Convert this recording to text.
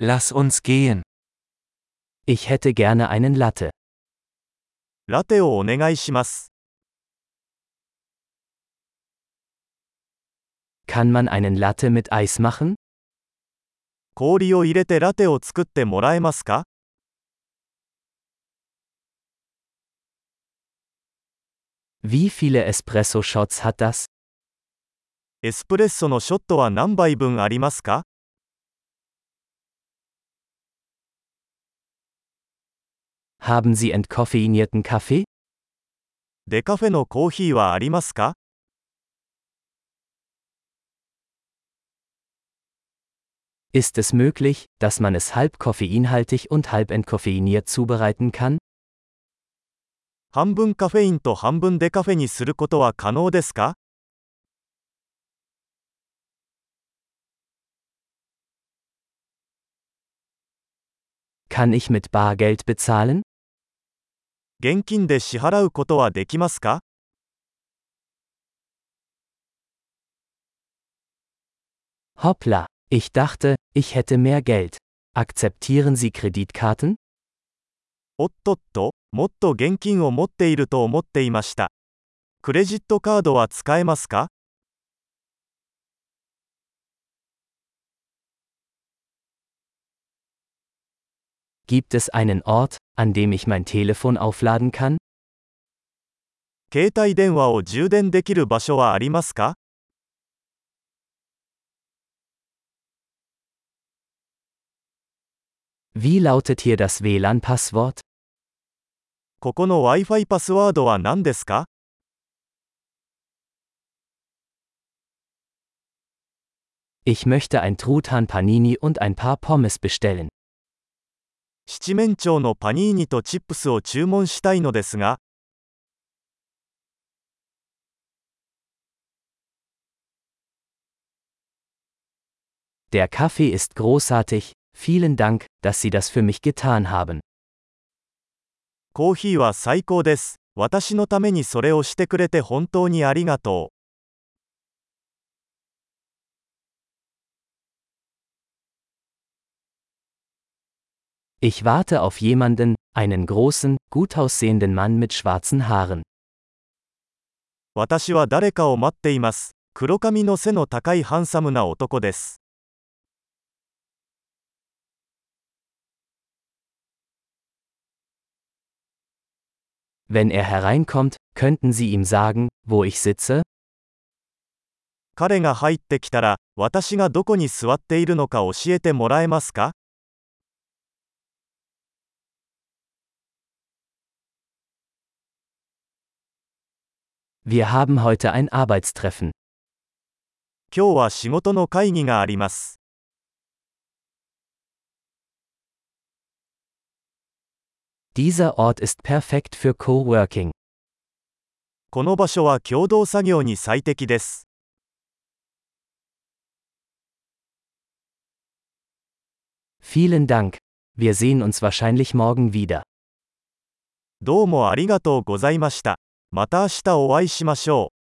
Lass uns gehen. Ich hätte gerne einen Latte. ラテをお願いします。 Kann man einen Latte mit Eis machen? 氷を入れてラテを作ってもらえますか Wie viele Espresso-Shots hat das? エスプレッソのショットは何杯分ありますか Haben Sie entkoffeinierten Kaffee? デカフェのコーヒーはありますか Ist es möglich, dass man es halb koffeinhaltig und halb entkoffeiniert zubereiten kann? 半分カフェインと半分デカフェにすることは可能ですか Kann ich mit Bargeld bezahlen? 現金で支払うことはできますか Hoppla, ich dachte, ich hätte mehr Geld. Akzeptieren Sie Kreditkarten? おっとっと、もっと現金を持っていると思っていました。クレジットカードは使えますか Gibt es einen Ort, an dem ich mein Telefon aufladen kann? 携帯電話を充電できる場所はありますか Wie lautet hier das WLAN-Passwort? ここの Wi-Fi パスワードは何ですか Ich möchte ein Truthahn Panini und ein paar Pommes bestellen. 七面鳥のパニーニとチップスを注文したいのですが、Der Kaffee ist großartig, vielen Dank, dass Sie das für mich getan haben. コーヒーは最高です。私のためにそれをしてくれて本当にありがとう。Ich warte auf jemanden, einen großen, gut aussehenden Mann mit schwarzen Haaren. 私は誰かを待っています。黒髪の背の高いハンサムな男です。 Wenn er hereinkommt, könnten Sie ihm sagen, wo ich sitze? 彼が入ってきたら、私がどこに座っているのか教えてもらえますか Wir haben heute ein Arbeitstreffen. Dieser Ort ist perfekt für Coworking. この場所は共同作業に最適です。Vielen Dank. Wir sehen uns wahrscheinlich morgen wieder. どうもありがとうございました。また明日お会いしましょう。